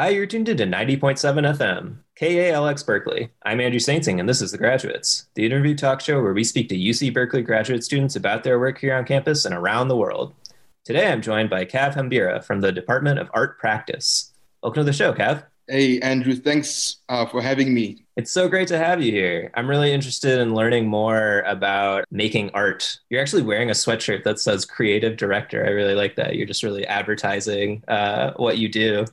Hi, you're tuned into 90.7 FM, KALX Berkeley. I'm Andrew Sainting, and this is The Graduates, the interview talk show where we speak to UC Berkeley graduate students about their work here on campus and around the world. Today, I'm joined by Cav Hambira from the Department of Art Practice. Welcome to the show, Cav. Hey, Andrew, thanks uh, for having me. It's so great to have you here. I'm really interested in learning more about making art. You're actually wearing a sweatshirt that says creative director. I really like that. You're just really advertising uh, what you do.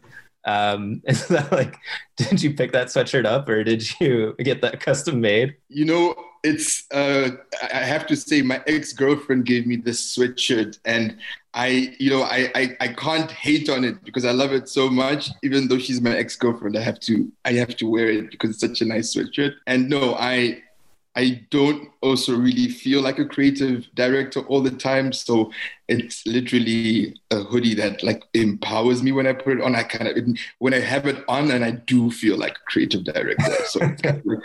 Um, is that like, did you pick that sweatshirt up or did you get that custom made? You know, it's, uh, I have to say, my ex girlfriend gave me this sweatshirt and I, you know, I, I, I can't hate on it because I love it so much. Even though she's my ex girlfriend, I have to, I have to wear it because it's such a nice sweatshirt. And no, I, I don't also really feel like a creative director all the time. So it's literally a hoodie that like empowers me when I put it on. I kind of when I have it on, and I do feel like a creative director. So kind of like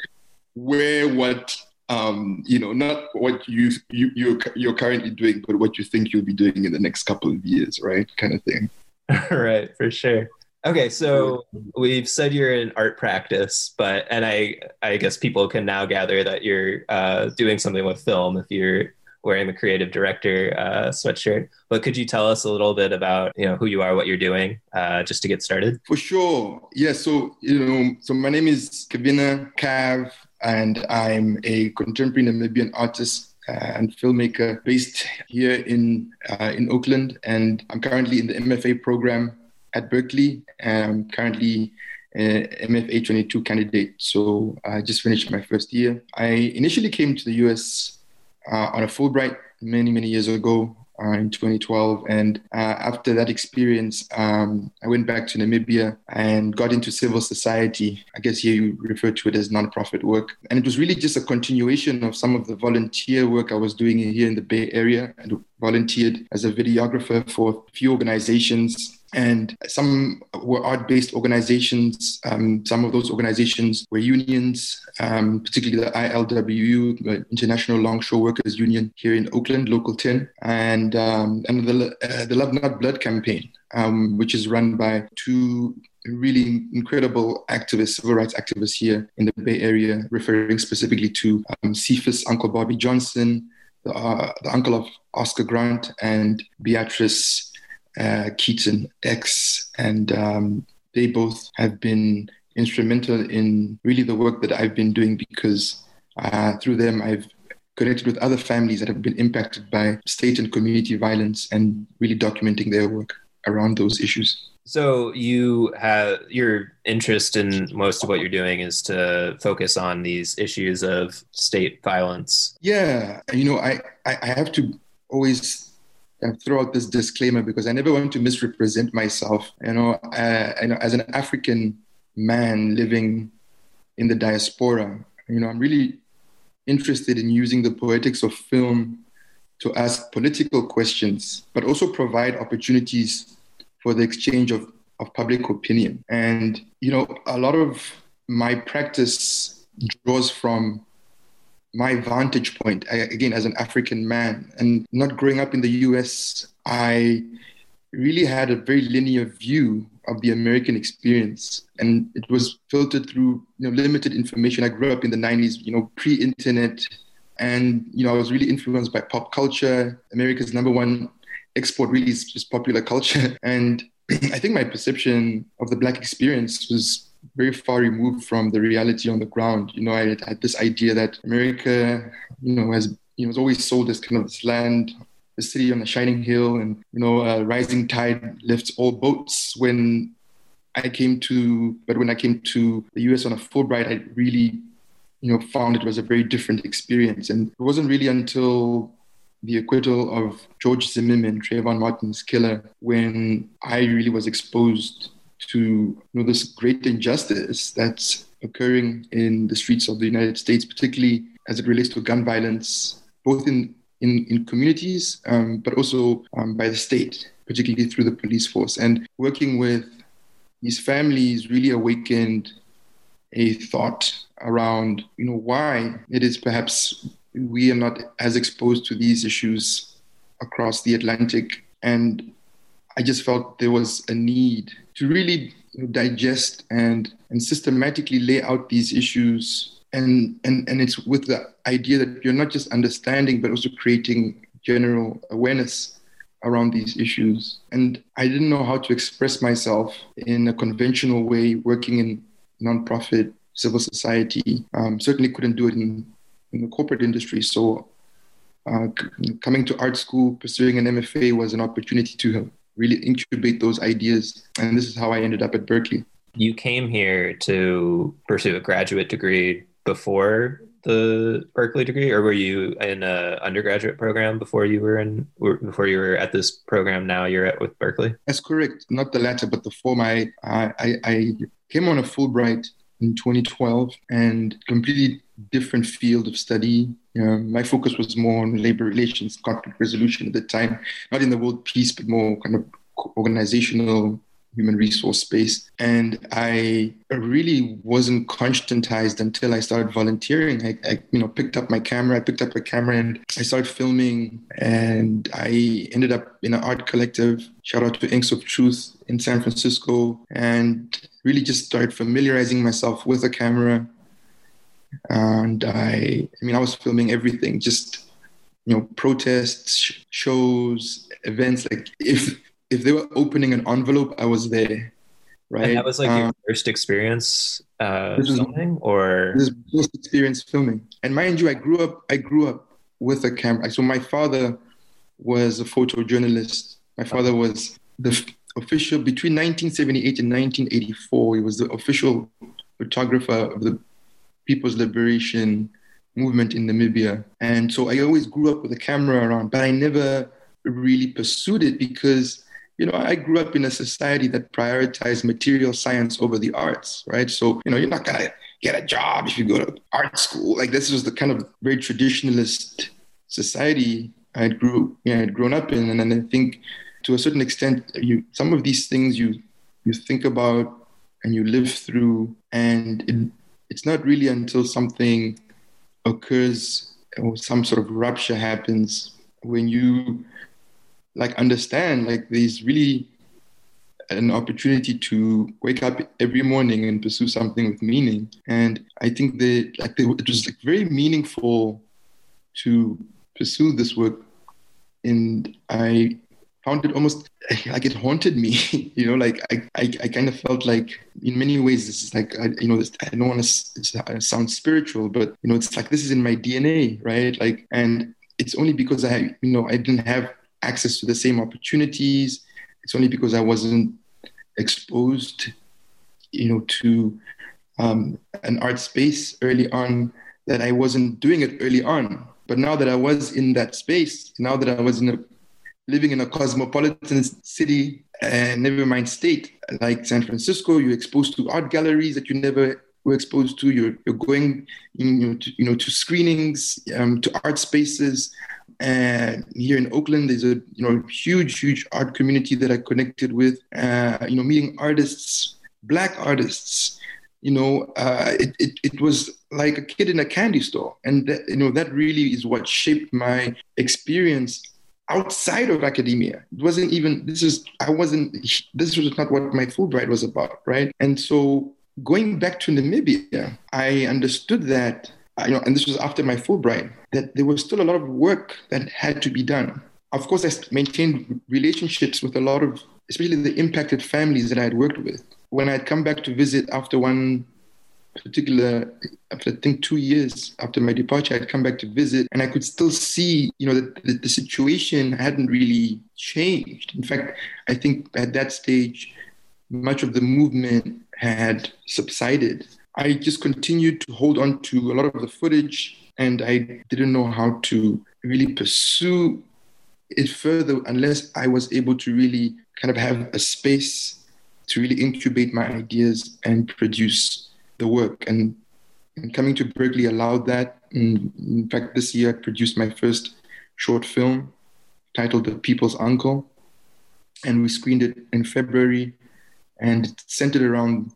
wear what um, you know, not what you you you're, you're currently doing, but what you think you'll be doing in the next couple of years, right? Kind of thing. right, for sure. Okay, so we've said you're in art practice, but and I I guess people can now gather that you're uh, doing something with film if you're wearing the creative director uh, sweatshirt. But could you tell us a little bit about you know who you are, what you're doing, uh, just to get started? For sure. Yeah. So you know, so my name is Kavena Cav, and I'm a contemporary Namibian artist and filmmaker based here in uh, in Oakland, and I'm currently in the MFA program at Berkeley. I'm currently an MFA 22 candidate. So I just finished my first year. I initially came to the US uh, on a Fulbright many, many years ago uh, in 2012. And uh, after that experience, um, I went back to Namibia and got into civil society. I guess here you refer to it as nonprofit work. And it was really just a continuation of some of the volunteer work I was doing here in the Bay Area. I volunteered as a videographer for a few organizations and some were art-based organizations. Um, some of those organizations were unions, um, particularly the ILWU, International Longshore Workers Union here in Oakland, Local 10, and um, and the uh, the Love Not Blood campaign, um, which is run by two really incredible activists, civil rights activists here in the Bay Area, referring specifically to um, Cephas Uncle Bobby Johnson, the, uh, the uncle of Oscar Grant, and Beatrice uh, Keaton X, and um, they both have been instrumental in really the work that I've been doing because uh, through them I've connected with other families that have been impacted by state and community violence and really documenting their work around those issues. So you have your interest in most of what you're doing is to focus on these issues of state violence. Yeah, you know, I I, I have to always throw out this disclaimer because I never want to misrepresent myself. You know, uh, know, as an African man living in the diaspora, you know, I'm really interested in using the poetics of film to ask political questions, but also provide opportunities for the exchange of, of public opinion. And, you know, a lot of my practice draws from my vantage point again as an African man and not growing up in the US, I really had a very linear view of the American experience, and it was filtered through you know limited information. I grew up in the '90s, you know, pre-internet, and you know I was really influenced by pop culture. America's number one export really is just popular culture, and I think my perception of the black experience was very far removed from the reality on the ground. You know, I had this idea that America, you know, has you know, was always sold as kind of this land, the city on the shining hill, and you know, a rising tide lifts all boats. When I came to, but when I came to the U.S. on a Fulbright, I really, you know, found it was a very different experience, and it wasn't really until the acquittal of George Zimmerman, and Trayvon Martin's killer, when I really was exposed to you know, this great injustice that's occurring in the streets of the United States, particularly as it relates to gun violence, both in, in, in communities, um, but also um, by the state, particularly through the police force. And working with these families really awakened a thought around, you know, why it is perhaps we are not as exposed to these issues across the Atlantic. And I just felt there was a need to really digest and and systematically lay out these issues. And and and it's with the idea that you're not just understanding but also creating general awareness around these issues. And i didn't know how to express myself in a conventional way working in nonprofit civil society. Um, certainly couldn't do it in, in the corporate industry. So uh, coming to art school pursuing an mfa was an opportunity to really incubate those ideas. And this is how I ended up at Berkeley. You came here to pursue a graduate degree before the Berkeley degree, or were you in an undergraduate program before you were in before you were at this program? Now you're at with Berkeley. That's correct. Not the latter, but the former. I I, I came on a Fulbright in 2012 and completely different field of study. my focus was more on labor relations, conflict resolution at the time, not in the world peace, but more kind of organizational human resource space. And I really wasn't conscientized until I started volunteering. I, I, you know, picked up my camera, I picked up a camera and I started filming and I ended up in an art collective. Shout out to Inks of Truth in San Francisco and really just started familiarizing myself with a camera and I, I mean, I was filming everything, just you know, protests, shows, events. Like if if they were opening an envelope, I was there. Right. And that was like um, your first experience uh, this was, filming, or this first experience filming. And mind you, I grew up. I grew up with a camera. So my father was a photojournalist. My father was the official between 1978 and 1984. He was the official photographer of the People's Liberation Movement in Namibia. And so I always grew up with a camera around, but I never really pursued it because, you know, I grew up in a society that prioritized material science over the arts, right? So, you know, you're not going to get a job if you go to art school. Like this was the kind of very traditionalist society I had grew, you know, I had grown up in. And then I think to a certain extent, you some of these things you you think about and you live through and it it's not really until something occurs or some sort of rupture happens when you like understand like there's really an opportunity to wake up every morning and pursue something with meaning. And i think that like they, it was like very meaningful to pursue this work. And i it almost like it haunted me you know like I, I, I kind of felt like in many ways this is like I, you know i don't want to sound spiritual but you know it's like this is in my dna right? Like and it's only because i you know i didn't have access to the same opportunities. It's only because i wasn't exposed you know to um, an art space early on that i wasn't doing it early on. But now that i was in that space now that i was in a living in a cosmopolitan city and never mind state like San Francisco, you're exposed to art galleries that you never were exposed to. You're, you're going you know, to, you know, to screenings, um, to art spaces. And here in Oakland, there's a you know huge, huge art community that I connected with. Uh, you know, meeting artists, black artists. You know, uh, it, it, it was like a kid in a candy store, and that, you know that really is what shaped my experience outside of academia. It wasn't even, this is, I wasn't, this was not what my Fulbright was about, right? And so going back to Namibia, I understood that, you know, and this was after my Fulbright, that there was still a lot of work that had to be done. Of course, I maintained relationships with a lot of, especially the impacted families that I had worked with. When I'd come back to visit after one particular after I think two years after my departure, I'd come back to visit, and I could still see, you know, that the, the, situation hadn't really changed. In fact, I think at that stage, much of the movement had subsided. I just continued to hold on to a lot of the footage, and I didn't know how to really pursue it further unless I was able to really kind of have a space to really incubate my ideas and produce the work. And, and coming to Berkeley allowed that. And in fact, this year I produced my first short film titled The People's Uncle. And we screened it in February and it centered around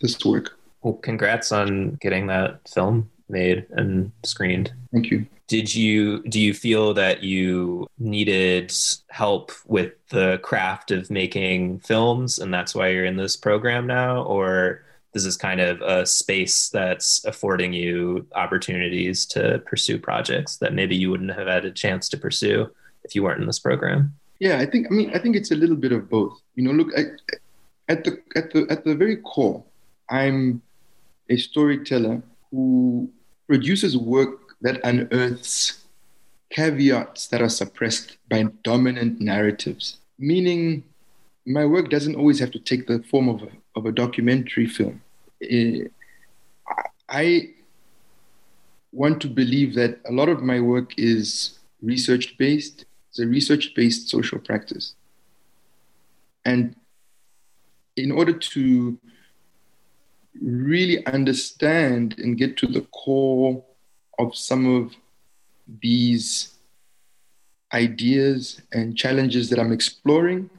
this work. Well, congrats on getting that film made and screened. Thank you. Did you do you feel that you needed help with the craft of making films and that's why you're in this program now or this is kind of a space that's affording you opportunities to pursue projects that maybe you wouldn't have had a chance to pursue if you weren't in this program? Yeah, I think I mean I think it's a little bit of both. You know, look at, at the at the at the very core, I'm a storyteller who produces work that unearths caveats that are suppressed by dominant narratives. Meaning, my work doesn't always have to take the form of a, of a documentary film. Eh, I want to believe that a lot of my work is research based. It's a research based social practice. And in order to really understand and get to the core of some of these ideas and challenges that I'm exploring,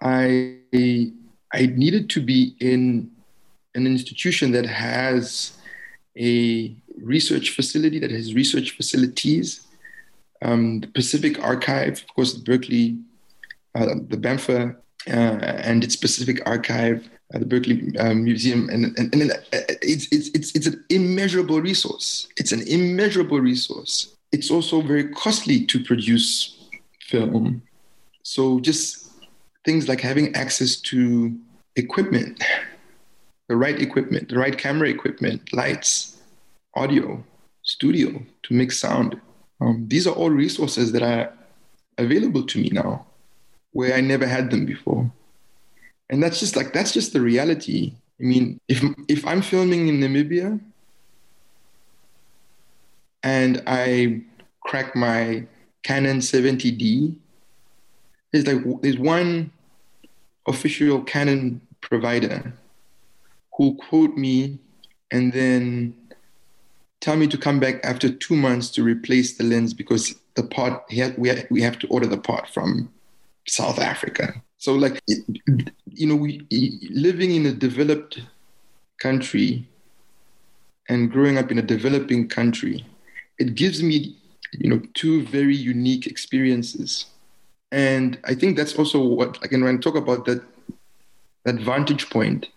I I needed to be in an institution that has a research facility that has research facilities. Um, the Pacific Archive, of course, the Berkeley, uh, the BAMFA, uh, and its Pacific Archive at the Berkeley um, Museum, and, and, and it's, it's, it's, it's an immeasurable resource. It's an immeasurable resource. It's also very costly to produce film. So just things like having access to equipment, the right equipment, the right camera equipment, lights, audio, studio to mix sound. Um, these are all resources that are available to me now, where I never had them before and that's just like that's just the reality i mean if if i'm filming in namibia and i crack my canon 70d there's like there's one official canon provider who quote me and then tell me to come back after two months to replace the lens because the part we, we have to order the part from south africa so, like, you know, we, living in a developed country and growing up in a developing country, it gives me, you know, two very unique experiences. And I think that's also what, I talk about that, that vantage point,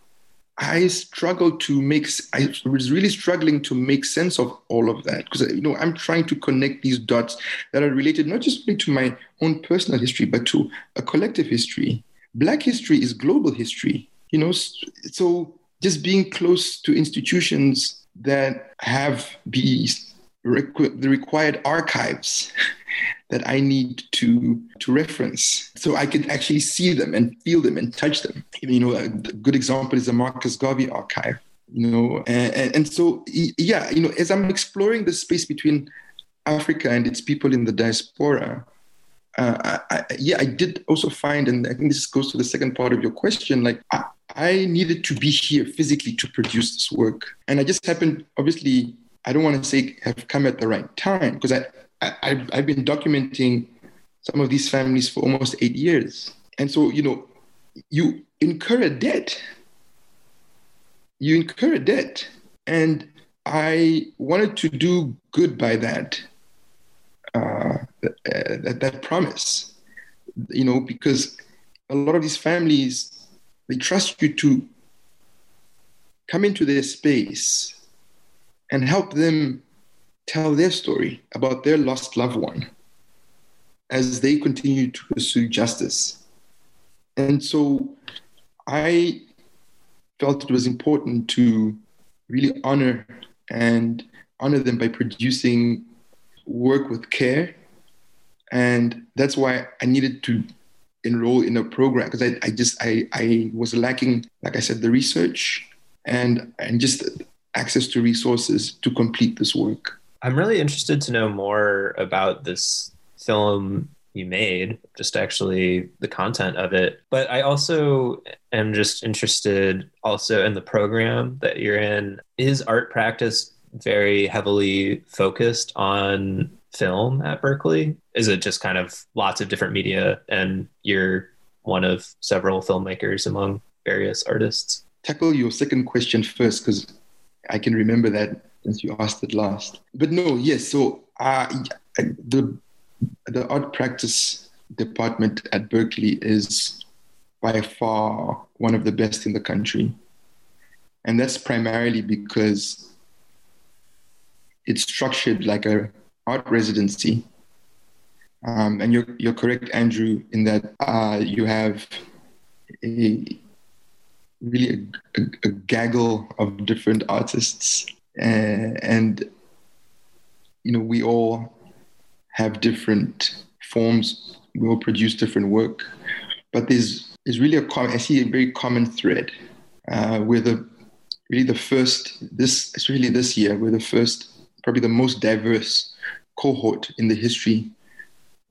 I struggle to make, I was really struggling to make sense of all of that because, you know, I'm trying to connect these dots that are related not just to my own personal history, but to a collective history. Black history is global history, you know, so just being close to institutions that have these the required archives that I need to to reference, so I can actually see them and feel them and touch them. You know, a good example is the Marcus Garvey archive. You know, and, and, and so yeah, you know, as I'm exploring the space between Africa and its people in the diaspora, uh, I, yeah, I did also find, and I think this goes to the second part of your question, like I, I, needed to be here physically to produce this work. And I just happened, obviously, I don't want to say have come at the right time because I, I, I've been documenting some of these families for almost eight years. And so, you know, you incur a debt. You incur a debt. And I wanted to do good by that, uh, that, that promise, you know, because a lot of these families, they trust you to come into their space and help them tell their story about their lost loved one as they continue to pursue justice. And so I felt it was important to really honor and honor them by producing work with care. And that's why I needed to enroll in a program because I, I just I, I was lacking, like I said, the research and and just access to resources to complete this work. I'm really interested to know more about this film you made, just actually the content of it. But I also am just interested also in the program that you're in. Is art practice very heavily focused on film at Berkeley? Is it just kind of lots of different media and you're one of several filmmakers among various artists? Tackle your second question first because I can remember that since you asked it last. But no, yes. So uh, the the art practice department at Berkeley is by far one of the best in the country, and that's primarily because it's structured like a art residency. Um, and you're you're correct, Andrew, in that uh, you have a really a, a, a gaggle of different artists, uh, and you know we all have different forms. We all produce different work, but there's there's really a common. I see a very common thread. Uh, we're the really the first. This it's really this year, we're the first, probably the most diverse cohort in the history,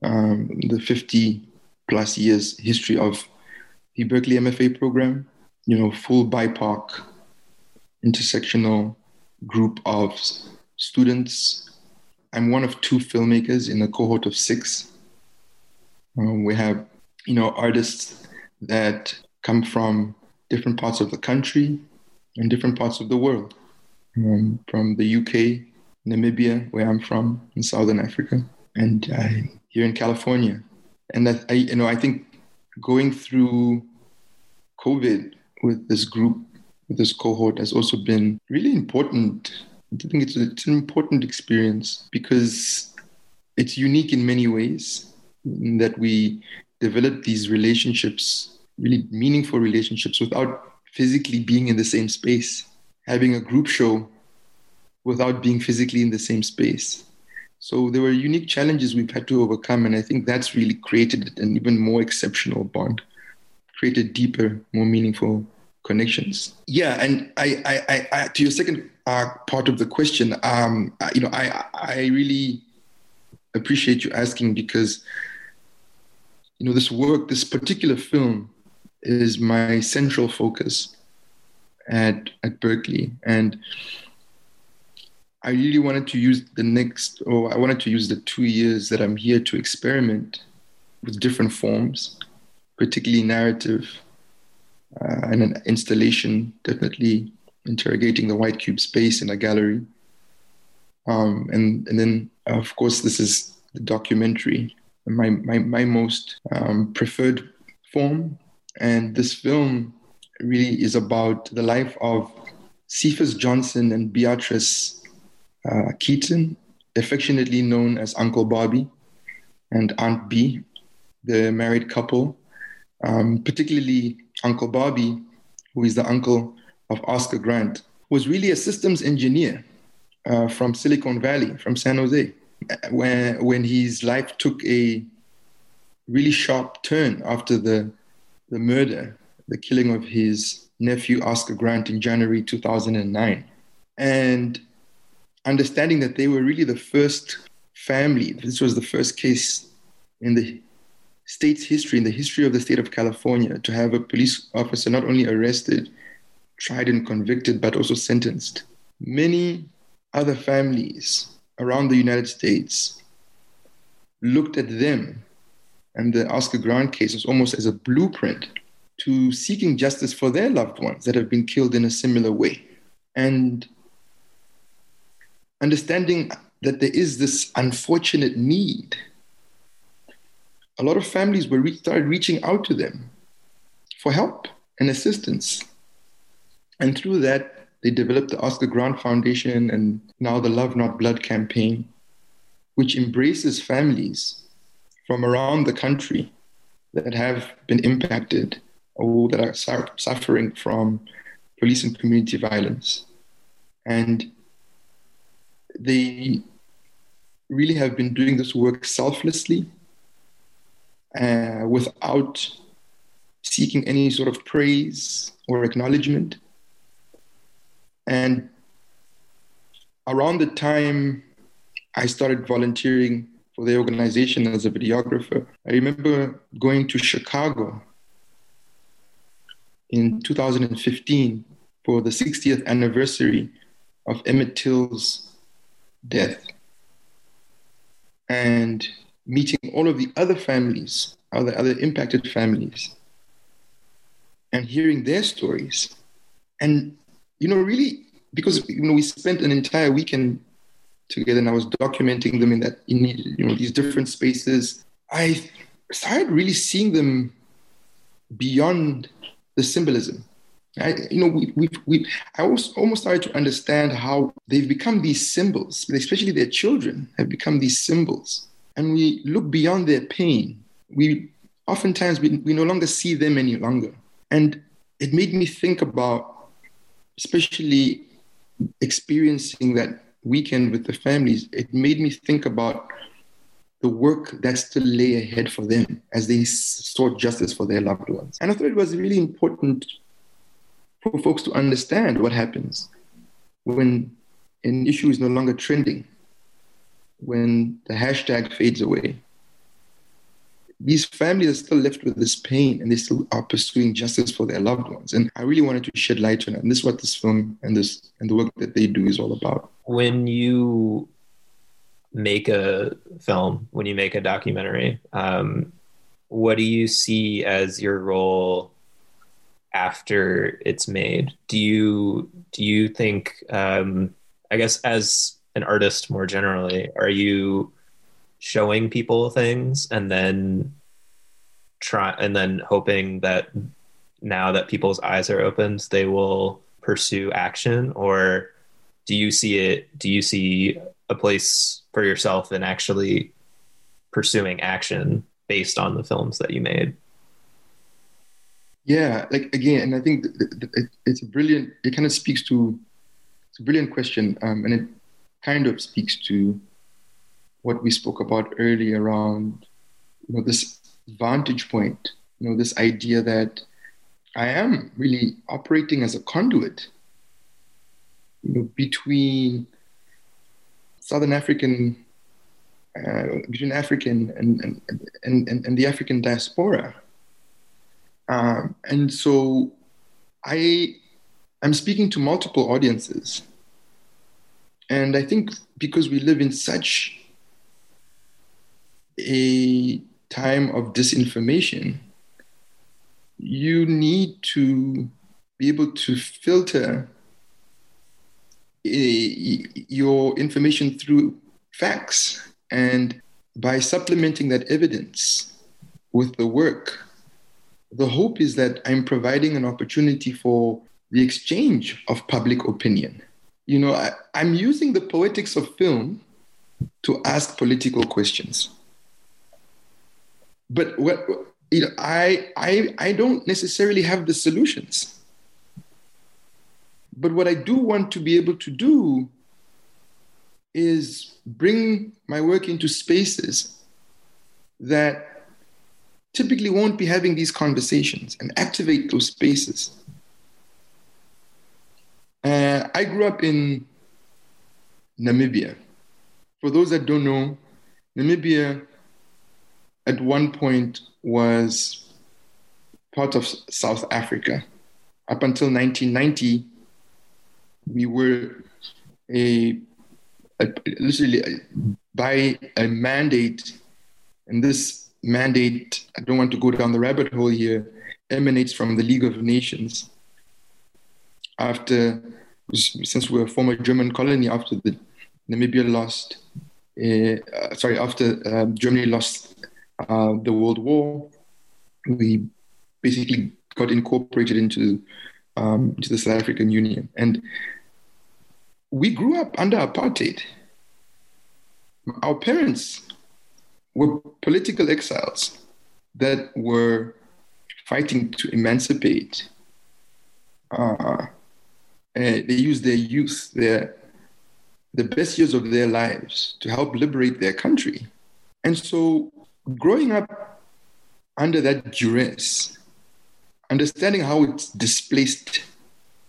um, the 50 plus years history of the Berkeley MFA program you know, full BIPOC, intersectional group of students. I'm one of two filmmakers in a cohort of six. Um, we have, you know, artists that come from different parts of the country and different parts of the world. Um, from the UK, Namibia, where I'm from, in Southern Africa, and uh, here in California. And that I, you know, I think going through COVID with this group, this cohort, has also been really important. I think it's, it's an important experience because it's unique in many ways in that we develop these relationships, really meaningful relationships, without physically being in the same space, having a group show without being physically in the same space. So there were unique challenges we've had to overcome, and I think that's really created an even more exceptional bond, created deeper, more meaningful connections. Yeah, and I, I, I, to your second uh, part of the question, um, you know, I, I really appreciate you asking because, you know, this work, this particular film, is my central focus at at Berkeley, and I really wanted to use the next, or I wanted to use the two years that I'm here to experiment with different forms, particularly narrative and an installation, definitely interrogating the white cube space in a gallery. Um, and, and then, of course, this is the documentary, my, my, my most um, preferred form. And this film really is about the life of Cephas Johnson and Beatrice uh, Keaton, affectionately known as Uncle Bobby and Aunt B, the married couple. Um, particularly Uncle Bobby, who is the uncle of Oscar Grant, was really a systems engineer uh, from Silicon Valley, from San Jose. When, when his life took a really sharp turn after the, the murder, the killing of his nephew Oscar Grant in January 2009. And understanding that they were really the first family, this was the first case in the state's history, in the history of the state of California, to have a police officer not only arrested, tried and convicted, but also sentenced. Many other families around the United States looked at them and the Oscar Grant case as almost as a blueprint to seeking justice for their loved ones that have been killed in a similar way. And understanding that there is this unfortunate need a lot of families were re- started reaching out to them for help and assistance. And through that, they developed the Oscar Grant Foundation and now the Love Not Blood campaign, which embraces families from around the country that have been impacted or that are su- suffering from police and community violence. And they really have been doing this work selflessly uh, without seeking any sort of praise or acknowledgement. And around the time I started volunteering for the organization as a videographer, I remember going to Chicago in 2015 for the 60th anniversary of Emmett Till's death. And meeting all of the other families, other other impacted families, and hearing their stories, and you know, really because you know we spent an entire weekend together, and I was documenting them in that in you know these different spaces. I started really seeing them beyond the symbolism. I, you know, we, we, we, I almost, almost started to understand how they've become these symbols, especially their children have become these symbols. And we look beyond their pain. We oftentimes, we, we no longer see them any longer. And it made me think about, especially experiencing that weekend with the families, it made me think about the work that still lay ahead for them as they sought justice for their loved ones. And I thought it was really important for folks to understand what happens when an issue is no longer trending, when the hashtag fades away. These families are still left with this pain and they still are pursuing justice for their loved ones. And I really wanted to shed light on it. And this is what this film and this and the work that they do is all about. When you make a film, when you make a documentary, um, what do you see as your role after it's made? Do you do you think? Um, I guess as an artist more generally, are you showing people things and then try and then hoping that now that people's eyes are opened, they will pursue action, or do you see it? Do you see a place for yourself in actually pursuing action based on the films that you made? Yeah, like again, and I think it's a brilliant. It kind of speaks to it's a brilliant question, um, and it kind of speaks to what we spoke about earlier around you know this vantage point. You know, this idea that I am really operating as a conduit, you know, between Southern African, uh, between African and, and, and, and, the African diaspora. Um, and so I, I'm speaking to multiple audiences. And I think because we live in such a time of disinformation, you need to be able to filter eh, your information through facts. And by supplementing that evidence with the work, the hope is that I'm providing an opportunity for the exchange of public opinion. You know, I, I'm using the poetics of film to ask political questions. But what you know, I I I don't necessarily have the solutions. But what I do want to be able to do is bring my work into spaces that typically won't be having these conversations and activate those spaces. Uh, I grew up in Namibia. For those that don't know, Namibia at one point was part of South Africa. Up until 1990, we were a, a literally a, by a mandate, and this mandate, I don't want to go down the rabbit hole here, emanates from the League of Nations. After, since we were a former German colony, after the Namibia lost, uh, sorry, after um, Germany lost uh, the World War, we basically got incorporated into um, into the South African Union. And we grew up under apartheid. Our parents were political exiles that were fighting to emancipate. Uh, they use their youth, their the best years of their lives to help liberate their country. And so, growing up under that duress, understanding how it's displaced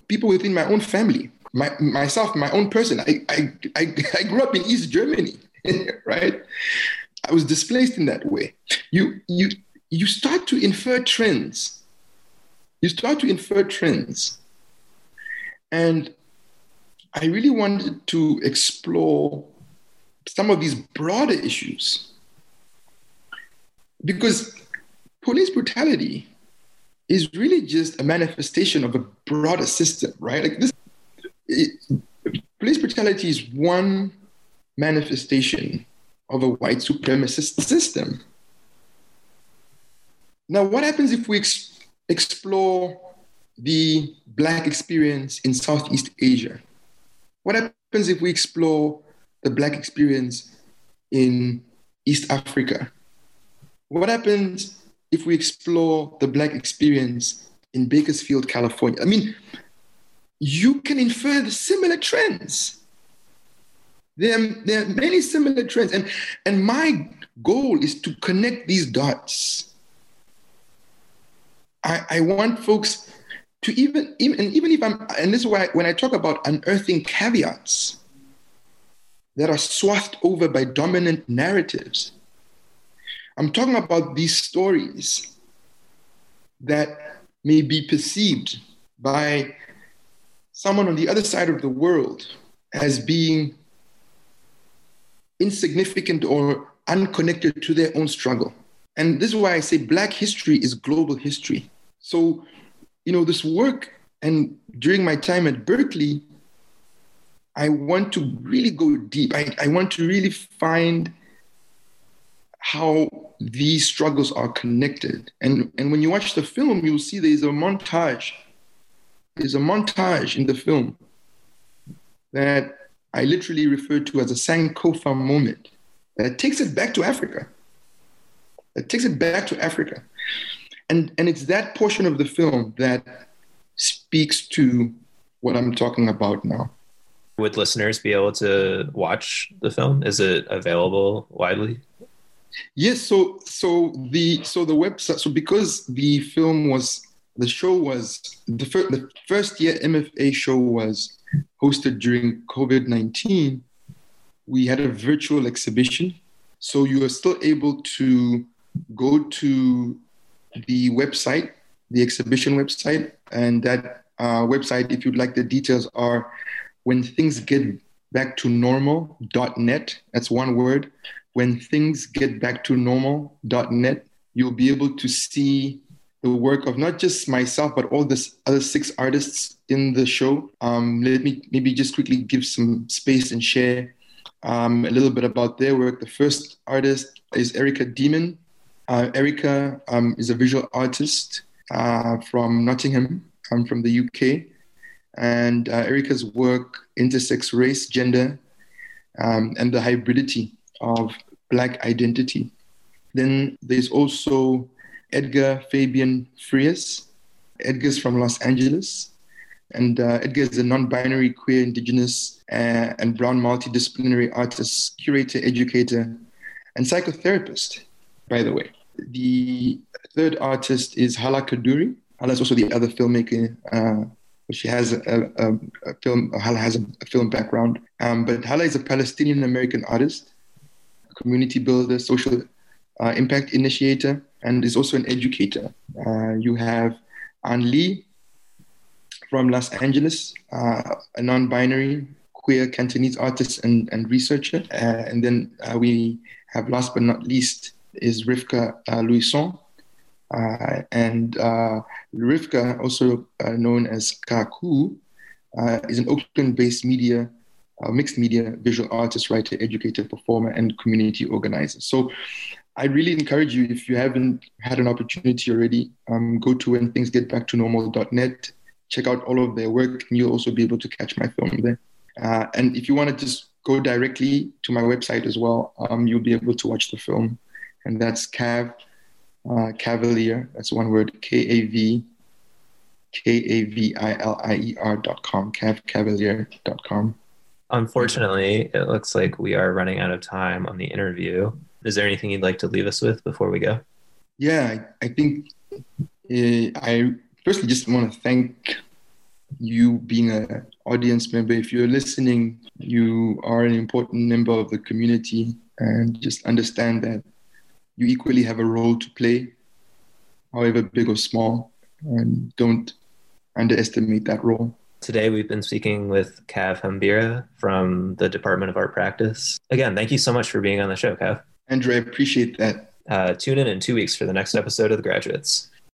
people within my own family, my, myself, my own person. I, I, I, I grew up in East Germany, right? I was displaced in that way. You, you, you start to infer trends. You start to infer trends. And I really wanted to explore some of these broader issues. Because police brutality is really just a manifestation of a broader system, right? Like this it, police brutality is one manifestation of a white supremacist system. Now, what happens if we ex- explore the Black experience in Southeast Asia? What happens if we explore the Black experience in East Africa? What happens if we explore the Black experience in Bakersfield, California? I mean, you can infer the similar trends. There are, there are many similar trends. And, and my goal is to connect these dots. I, I want folks to even, even, and even if I'm, and this is why when I talk about unearthing caveats that are swathed over by dominant narratives, I'm talking about these stories that may be perceived by someone on the other side of the world as being insignificant or unconnected to their own struggle. And this is why I say Black history is global history. So, you know, this work, and during my time at Berkeley, I want to really go deep. I, I want to really find how these struggles are connected. And, and when you watch the film, you'll see there's a montage. There's a montage in the film that I literally refer to as a Sankofa moment that takes it back to Africa. It takes it back to Africa. And, and it's that portion of the film that speaks to what I'm talking about now. Would listeners be able to watch the film? Is it available widely? Yes, so so the so the website so because the film was the show was the, fir- the first year MFA show was hosted during COVID 19, we had a virtual exhibition. So you are still able to go to the website, the exhibition website, and that uh, website, if you'd like the details, are when things get back to normal.net. That's one word. When things get back to normal.net, you'll be able to see the work of not just myself, but all the other six artists in the show. Um, let me maybe just quickly give some space and share um, a little bit about their work. The first artist is Erica Deeman. Uh, Erica um, is a visual artist uh, from Nottingham, I'm from the UK. And uh, Erica's work intersects race, gender, um, and the hybridity of Black identity. Then there's also Edgar Fabian Frias. Edgar's from Los Angeles. And uh, Edgar is a non binary, queer, indigenous, uh, and brown multidisciplinary artist, curator, educator, and psychotherapist, by the way. The third artist is Hala Kaduri. Hala is also the other filmmaker. Uh, she has a, a, a, film, Hala has a, a film background. Um, but Hala is a Palestinian American artist, community builder, social uh, impact initiator, and is also an educator. Uh, you have Ann Lee from Los Angeles, uh, a non binary queer Cantonese artist and, and researcher. Uh, and then uh, we have, last but not least, is Rivka uh, Louison. and Rivka, also known as Kaku, is an Oakland based media uh, mixed media visual artist, writer, educator, performer, and community organizer. So I really encourage you, if you haven't had an opportunity already, um, go to when things get back to normal.net, check out all of their work, and you'll also be able to catch my film there. Uh, and if you want to just go directly to my website as well, um, you'll be able to watch the film. And that's Cav, uh, Cavalier, that's one word, K A V, K A V I L I E R dot com, Cavcavalier dot com. Unfortunately, it looks like we are running out of time on the interview. Is there anything you'd like to leave us with before we go? Yeah, I, I think uh, I firstly just want to thank you being an audience member. If you're listening, you are an important member of the community and just understand that you equally have a role to play, however big or small, and don't underestimate that role. Today, we've been speaking with Cav Hambira from the Department of Art Practice. Again, thank you so much for being on the show, Cav. Andrew, I appreciate that. Uh, tune in in two weeks for the next episode of The Graduates.